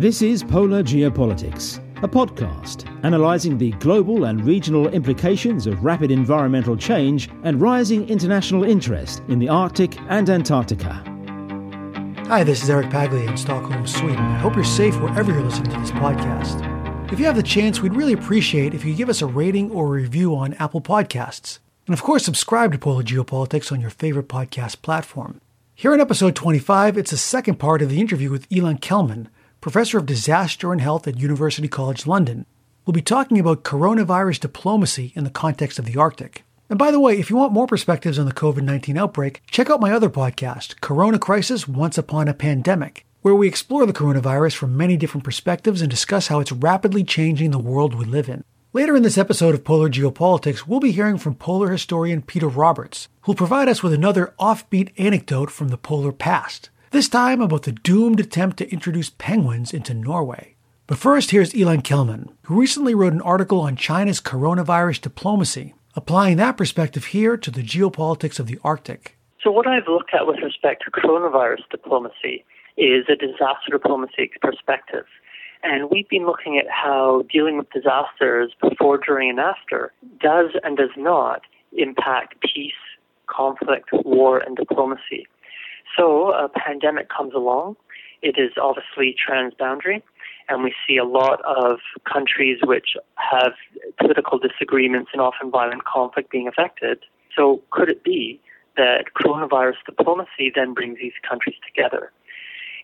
This is Polar Geopolitics, a podcast analysing the global and regional implications of rapid environmental change and rising international interest in the Arctic and Antarctica. Hi, this is Eric Paglia in Stockholm, Sweden. I hope you're safe wherever you're listening to this podcast. If you have the chance, we'd really appreciate if you give us a rating or a review on Apple Podcasts. And of course, subscribe to Polar Geopolitics on your favorite podcast platform. Here in episode 25, it's the second part of the interview with Ilan Kelman, professor of disaster and health at University College London. We'll be talking about coronavirus diplomacy in the context of the Arctic. And by the way, if you want more perspectives on the COVID 19 outbreak, check out my other podcast, Corona Crisis Once Upon a Pandemic, where we explore the coronavirus from many different perspectives and discuss how it's rapidly changing the world we live in. Later in this episode of Polar Geopolitics, we'll be hearing from polar historian Peter Roberts, who'll provide us with another offbeat anecdote from the polar past, this time about the doomed attempt to introduce penguins into Norway. But first, here's Ilan Kelman, who recently wrote an article on China's coronavirus diplomacy, applying that perspective here to the geopolitics of the Arctic. So, what I've looked at with respect to coronavirus diplomacy is a disaster diplomacy perspective. And we've been looking at how dealing with disasters before, during, and after does and does not impact peace, conflict, war, and diplomacy. So a pandemic comes along. It is obviously transboundary, and we see a lot of countries which have political disagreements and often violent conflict being affected. So could it be that coronavirus diplomacy then brings these countries together?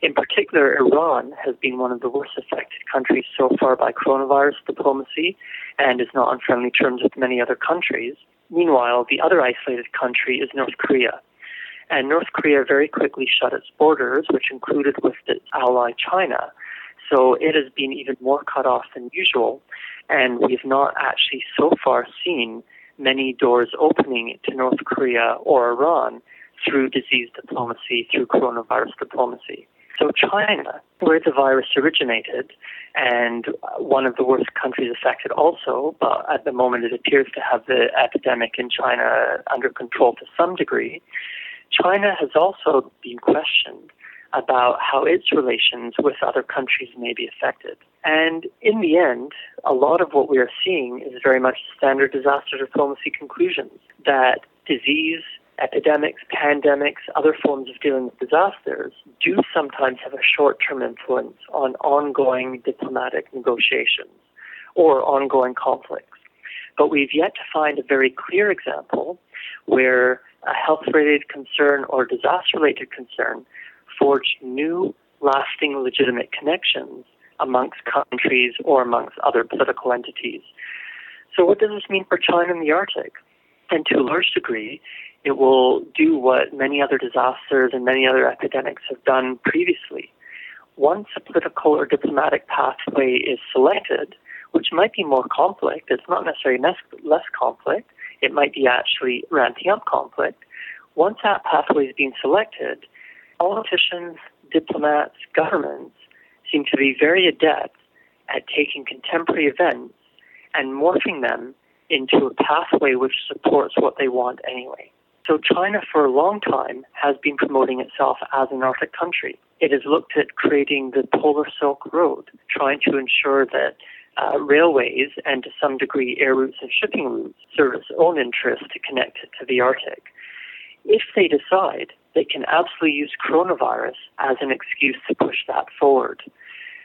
In particular, Iran has been one of the worst affected countries so far by coronavirus diplomacy and is not on friendly terms with many other countries. Meanwhile, the other isolated country is North Korea. And North Korea very quickly shut its borders, which included with its ally China. So it has been even more cut off than usual. And we've not actually so far seen many doors opening to North Korea or Iran through disease diplomacy, through coronavirus diplomacy. So China, where the virus originated, and one of the worst countries affected also, but at the moment it appears to have the epidemic in China under control to some degree, China has also been questioned about how its relations with other countries may be affected. And in the end, a lot of what we are seeing is very much standard disaster diplomacy conclusions that disease epidemics, pandemics, other forms of dealing with disasters do sometimes have a short term influence on ongoing diplomatic negotiations or ongoing conflicts. But we've yet to find a very clear example where a health related concern or disaster related concern forged new, lasting, legitimate connections amongst countries or amongst other political entities. So, what does this mean for China and the Arctic? And to a large degree, it will do what many other disasters and many other epidemics have done previously. Once a political or diplomatic pathway is selected, which might be more conflict, it's not necessarily less conflict, it might be actually ramping up conflict. Once that pathway has been selected, politicians, diplomats, governments seem to be very adept at taking contemporary events and morphing them into a pathway which supports what they want anyway. So China, for a long time, has been promoting itself as an Arctic country. It has looked at creating the Polar Silk Road, trying to ensure that uh, railways and to some degree air routes and shipping routes serve its own interest to connect it to the Arctic. If they decide, they can absolutely use coronavirus as an excuse to push that forward.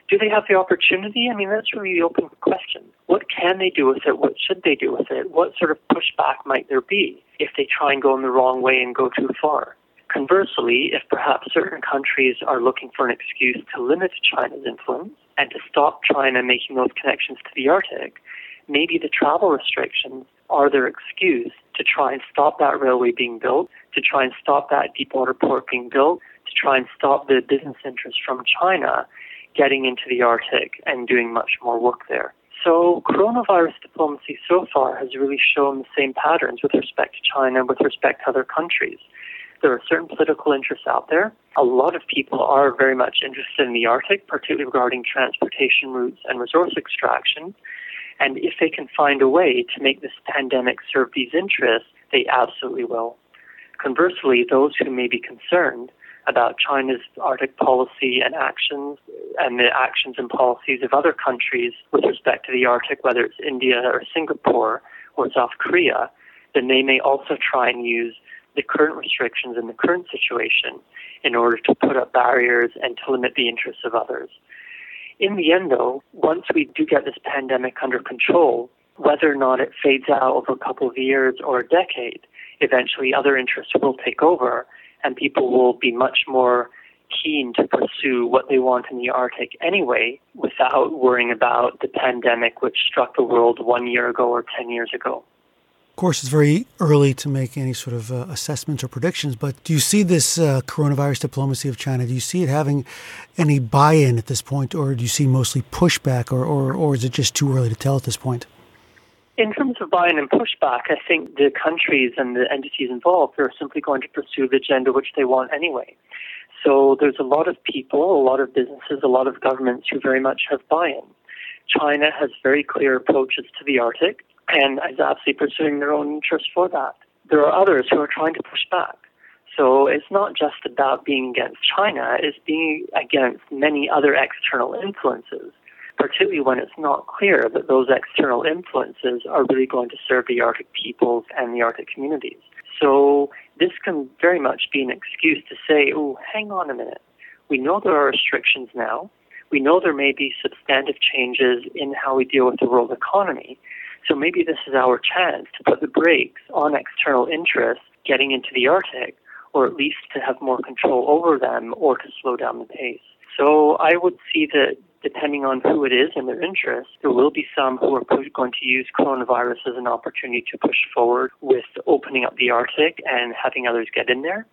Do they have the opportunity? I mean, that's really the open question. What can they do with it? What should they do with it? What sort of pushback might there be if they try and go in the wrong way and go too far? Conversely, if perhaps certain countries are looking for an excuse to limit China's influence and to stop China making those connections to the Arctic, maybe the travel restrictions are their excuse to try and stop that railway being built, to try and stop that deep water port being built, to try and stop the business interests from China getting into the Arctic and doing much more work there. So coronavirus diplomacy so far has really shown the same patterns with respect to China, with respect to other countries. There are certain political interests out there. A lot of people are very much interested in the Arctic, particularly regarding transportation routes and resource extraction. And if they can find a way to make this pandemic serve these interests, they absolutely will. Conversely, those who may be concerned about China's Arctic policy and actions and the actions and policies of other countries with respect to the Arctic, whether it's India or Singapore or South Korea, then they may also try and use the current restrictions and the current situation in order to put up barriers and to limit the interests of others. In the end, though, once we do get this pandemic under control, whether or not it fades out over a couple of years or a decade, eventually other interests will take over and people will be much more keen to pursue what they want in the Arctic anyway without worrying about the pandemic which struck the world one year ago or 10 years ago. Of course, it's very early to make any sort of uh, assessments or predictions, but do you see this uh, coronavirus diplomacy of China? Do you see it having any buy in at this point, or do you see mostly pushback, or, or, or is it just too early to tell at this point? In terms of buy-in and pushback, I think the countries and the entities involved are simply going to pursue the agenda which they want anyway. So there's a lot of people, a lot of businesses, a lot of governments who very much have buy-in. China has very clear approaches to the Arctic and is absolutely pursuing their own interests for that. There are others who are trying to push back. So it's not just about being against China, it's being against many other external influences, particularly when it's not clear that those external influences are really going to serve the Arctic peoples and the Arctic communities. So this can very much be an excuse to say, oh, hang on a minute. We know there are restrictions now. We know there may be substantive changes in how we deal with the world economy. So maybe this is our chance to put the brakes on external interests getting into the Arctic, or at least to have more control over them or to slow down the pace. So I would see that depending on who it is and their interests, there will be some who are going to use coronavirus as an opportunity to push forward with opening up the Arctic and having others get in there.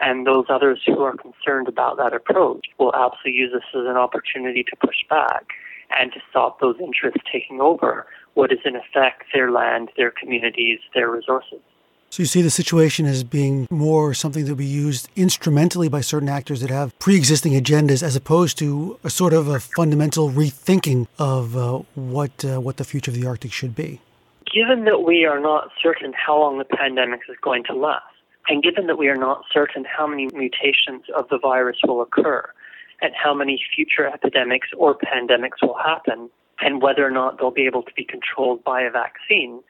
And those others who are concerned about that approach will absolutely use this as an opportunity to push back and to stop those interests taking over what is in effect their land, their communities, their resources. So you see the situation as being more something that will be used instrumentally by certain actors that have pre-existing agendas, as opposed to a sort of a fundamental rethinking of uh, what uh, what the future of the Arctic should be. Given that we are not certain how long the pandemic is going to last, and given that we are not certain how many mutations of the virus will occur, and how many future epidemics or pandemics will happen, and whether or not they'll be able to be controlled by a vaccine,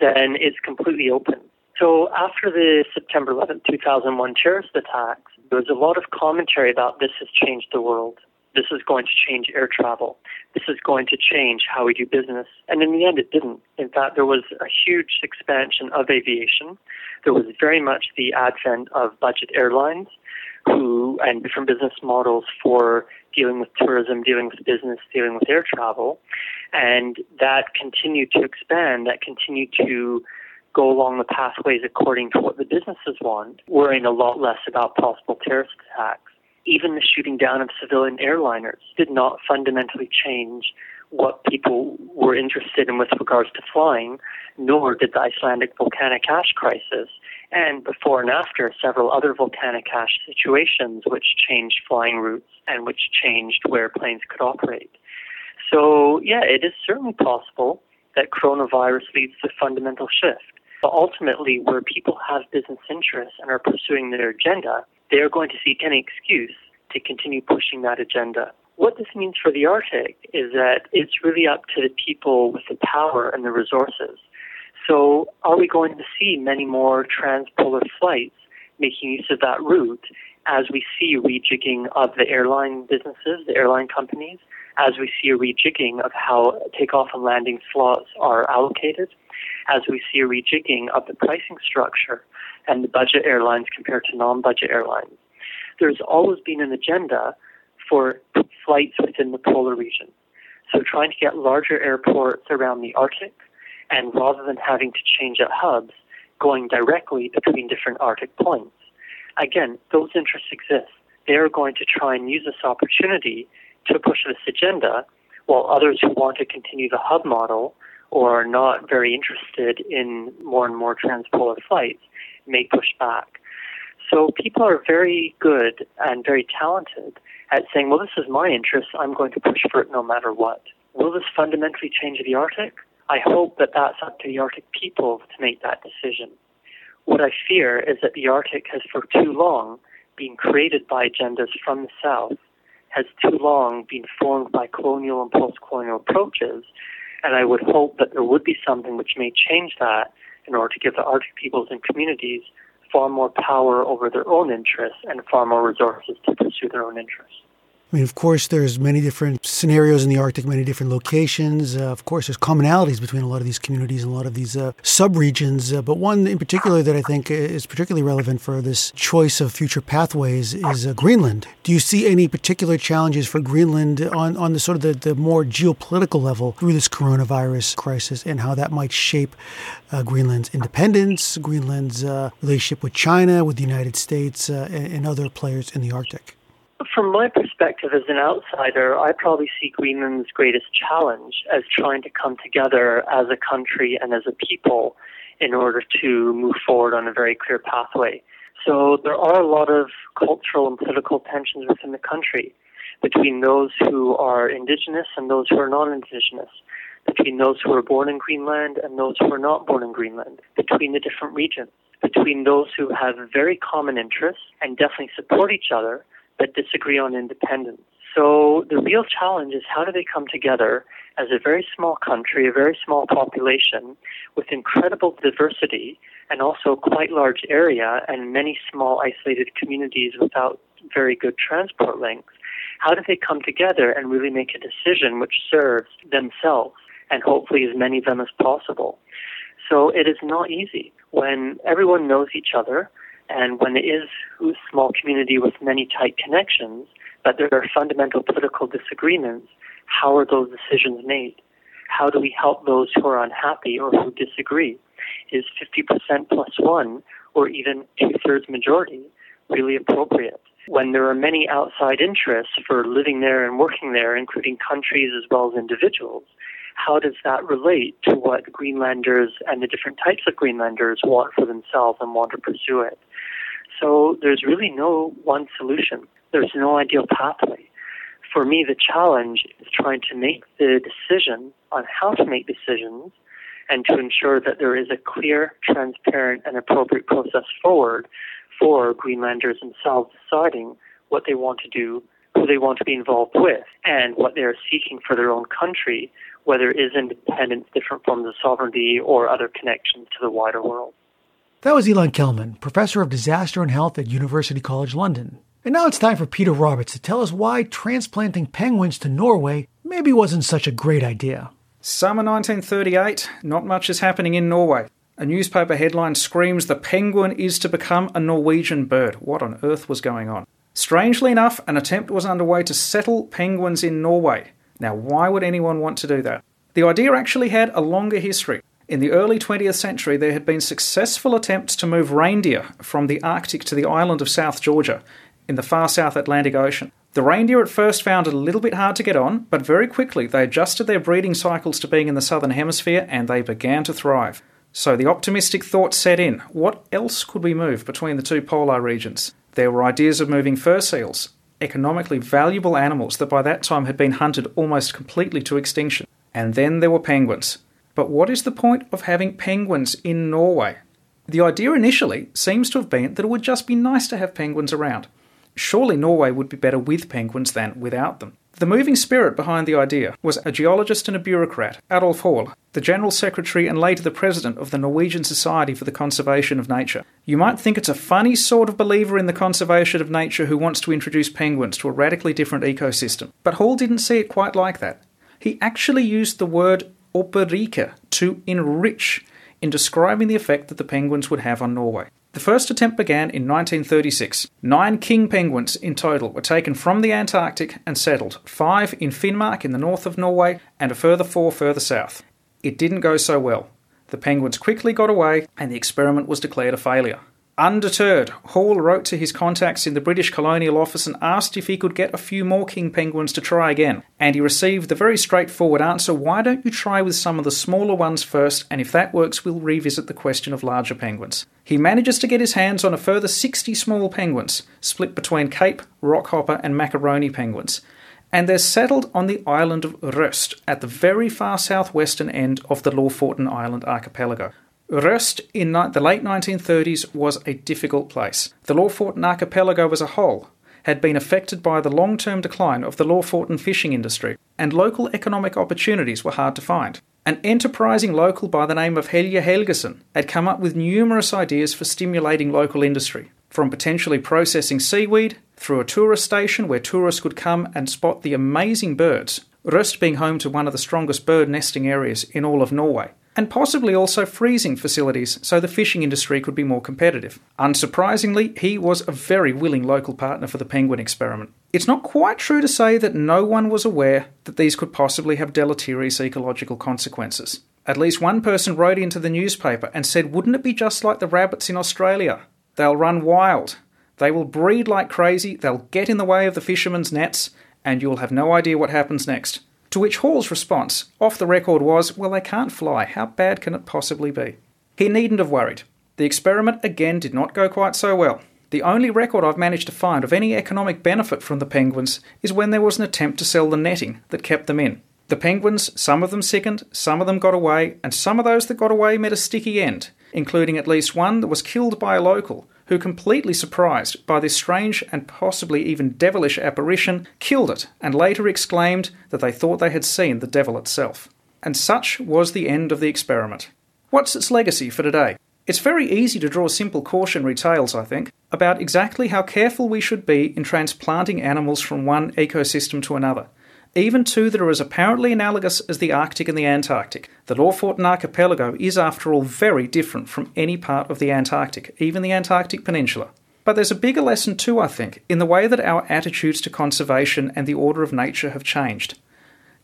then it's completely open so after the September 11, 2001 terrorist attacks, there was a lot of commentary about this has changed the world. This is going to change air travel. This is going to change how we do business. And in the end, it didn't. In fact, there was a huge expansion of aviation. There was very much the advent of budget airlines who and different business models for dealing with tourism, dealing with business, dealing with air travel. And that continued to expand, that continued to go along the pathways according to what the businesses want, worrying a lot less about possible terrorist attacks. Even the shooting down of civilian airliners did not fundamentally change what people were interested in with regards to flying, nor did the Icelandic volcanic ash crisis, and before and after several other volcanic ash situations which changed flying routes and which changed where planes could operate. So, yeah, it is certainly possible that coronavirus leads to fundamental shift. But ultimately, where people have business interests and are pursuing their agenda, they are going to seek any excuse to continue pushing that agenda. What this means for the Arctic is that it's really up to the people with the power and the resources. So, are we going to see many more transpolar flights making use of that route as we see rejigging of the airline businesses, the airline companies, as we see a rejigging of how takeoff and landing slots are allocated? as we see a rejigging of the pricing structure and the budget airlines compared to non budget airlines. There's always been an agenda for flights within the polar region. So, trying to get larger airports around the Arctic, and rather than having to change at hubs, going directly between different Arctic points. Again, those interests exist. They are going to try and use this opportunity to push this agenda, while others who want to continue the hub model or are not very interested in more and more transpolar flights may push back. So people are very good and very talented at saying, well, this is my interest, I'm going to push for it no matter what. Will this fundamentally change the Arctic? I hope that that's up to the Arctic people to make that decision. What I fear is that the Arctic has for too long been created by agendas from the South has too long been formed by colonial and post colonial approaches. And I would hope that there would be something which may change that in order to give the Arctic peoples and communities far more power over their own interests and far more resources to pursue their own interests. I mean, of course, there's many different scenarios in the Arctic, many different locations. Uh, of course, there's commonalities between a lot of these communities and a lot of these uh, subregions. Uh, but one in particular that I think is particularly relevant for this choice of future pathways is uh, Greenland. Do you see any particular challenges for Greenland on, on the sort of the, the more geopolitical level through this coronavirus crisis and how that might shape uh, Greenland's independence, Greenland's uh, relationship with China, with the United States, and, and other players in the Arctic? From my perspective as an outsider, I probably see Greenland's greatest challenge as trying to come together as a country and as a people in order to move forward on a very clear pathway. So there are a lot of cultural and political tensions within the country between those who are indigenous and those who are non-indigenous, between those who are born in Greenland and those who are not born in Greenland, between the different regions, between those who have very common interests and definitely support each other, that disagree on independence. So the real challenge is how do they come together as a very small country, a very small population with incredible diversity and also quite large area and many small isolated communities without very good transport links. How do they come together and really make a decision which serves themselves and hopefully as many of them as possible? So it is not easy when everyone knows each other and when it is a small community with many tight connections, but there are fundamental political disagreements, how are those decisions made? How do we help those who are unhappy or who disagree? Is 50% plus one or even two thirds majority really appropriate? When there are many outside interests for living there and working there, including countries as well as individuals, how does that relate to what Greenlanders and the different types of Greenlanders want for themselves and want to pursue it? So there's really no one solution. There's no ideal pathway. For me, the challenge is trying to make the decision on how to make decisions and to ensure that there is a clear, transparent, and appropriate process forward for Greenlanders themselves deciding what they want to do, they want to be involved with, and what they are seeking for their own country, whether it is independence, different forms of sovereignty, or other connections to the wider world. That was Ilan Kelman, Professor of Disaster and Health at University College London. And now it's time for Peter Roberts to tell us why transplanting penguins to Norway maybe wasn't such a great idea. Summer 1938, not much is happening in Norway. A newspaper headline screams the penguin is to become a Norwegian bird. What on earth was going on? Strangely enough, an attempt was underway to settle penguins in Norway. Now, why would anyone want to do that? The idea actually had a longer history. In the early 20th century, there had been successful attempts to move reindeer from the Arctic to the island of South Georgia in the far South Atlantic Ocean. The reindeer at first found it a little bit hard to get on, but very quickly they adjusted their breeding cycles to being in the southern hemisphere and they began to thrive. So the optimistic thought set in what else could we move between the two polar regions? There were ideas of moving fur seals, economically valuable animals that by that time had been hunted almost completely to extinction. And then there were penguins. But what is the point of having penguins in Norway? The idea initially seems to have been that it would just be nice to have penguins around. Surely Norway would be better with penguins than without them. The moving spirit behind the idea was a geologist and a bureaucrat, Adolf Hoel, the General Secretary and later the President of the Norwegian Society for the Conservation of Nature. You might think it's a funny sort of believer in the conservation of nature who wants to introduce penguins to a radically different ecosystem, but Hoel didn't see it quite like that. He actually used the word operike, to enrich, in describing the effect that the penguins would have on Norway. The first attempt began in 1936. Nine king penguins in total were taken from the Antarctic and settled, five in Finnmark in the north of Norway, and a further four further south. It didn't go so well. The penguins quickly got away, and the experiment was declared a failure. Undeterred, Hoel wrote to his contacts in the British Colonial Office and asked if he could get a few more king penguins to try again. And he received the very straightforward answer why don't you try with some of the smaller ones first, and if that works, we'll revisit the question of larger penguins. He manages to get his hands on a further 60 small penguins, split between Cape, Rockhopper, and Macaroni penguins. And they're settled on the island of Røst at the very far southwestern end of the Lofoten Island archipelago. Røst in the late 1930s was a difficult place. The Lofoten archipelago as a whole had been affected by the long term decline of the Lofoten fishing industry, and local economic opportunities were hard to find. An enterprising local by the name of Helge Helgesen had come up with numerous ideas for stimulating local industry, from potentially processing seaweed through a tourist station where tourists could come and spot the amazing birds, Røst being home to one of the strongest bird nesting areas in all of Norway, and possibly also freezing facilities so the fishing industry could be more competitive. Unsurprisingly, he was a very willing local partner for the penguin experiment. It's not quite true to say that no one was aware that these could possibly have deleterious ecological consequences. At least one person wrote into the newspaper and said, Wouldn't it be just like the rabbits in Australia? They'll run wild. They will breed like crazy, they'll get in the way of the fishermen's nets, and you'll have no idea what happens next. To which Hoel's response, off the record, was, Well, they can't fly. How bad can it possibly be? He needn't have worried. The experiment again did not go quite so well. The only record I've managed to find of any economic benefit from the penguins is when there was an attempt to sell the netting that kept them in. The penguins, some of them sickened, some of them got away, and some of those that got away met a sticky end, including at least one that was killed by a local who, completely surprised by this strange and possibly even devilish apparition, killed it and later exclaimed that they thought they had seen the devil itself. And such was the end of the experiment. What's its legacy for today? It's very easy to draw simple cautionary tales, I think, about exactly how careful we should be in transplanting animals from one ecosystem to another even two that are as apparently analogous as the Arctic and the Antarctic. The Lofoten archipelago is, after all, very different from any part of the Antarctic, even the Antarctic Peninsula. But there's a bigger lesson too, I think, in the way that our attitudes to conservation and the order of nature have changed.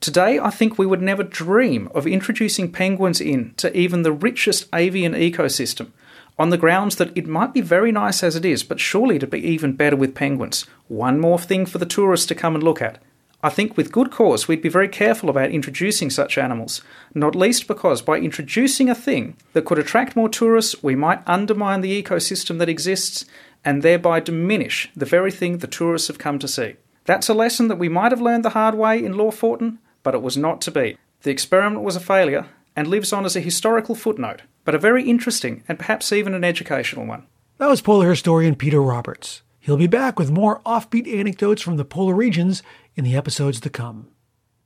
Today, I think we would never dream of introducing penguins in to even the richest avian ecosystem, on the grounds that it might be very nice as it is, but surely to be even better with penguins. One more thing for the tourists to come and look at. I think with good cause we'd be very careful about introducing such animals, not least because by introducing a thing that could attract more tourists, we might undermine the ecosystem that exists and thereby diminish the very thing the tourists have come to see. That's a lesson that we might have learned the hard way in Lofoten, but it was not to be. The experiment was a failure and lives on as a historical footnote, but a very interesting and perhaps even an educational one. That was polar historian Peter Roberts. He'll be back with more offbeat anecdotes from the polar regions in the episodes to come.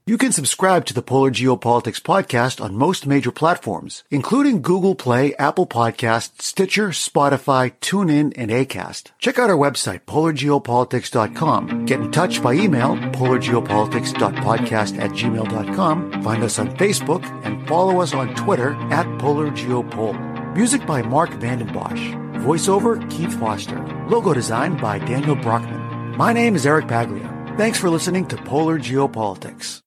You can subscribe to the Polar Geopolitics podcast on most major platforms, including Google Play, Apple Podcasts, Stitcher, Spotify, TuneIn, and Acast. Check out our website, polargeopolitics.com. Get in touch by email, polargeopolitics.podcast at gmail.com. Find us on Facebook and follow us on Twitter at polargeopol. Music by Mark Vandenbosch. Voiceover, Keith Foster. Logo design by Daniel Brockman. My name is Eric Paglia. Thanks for listening to Polar Geopolitics.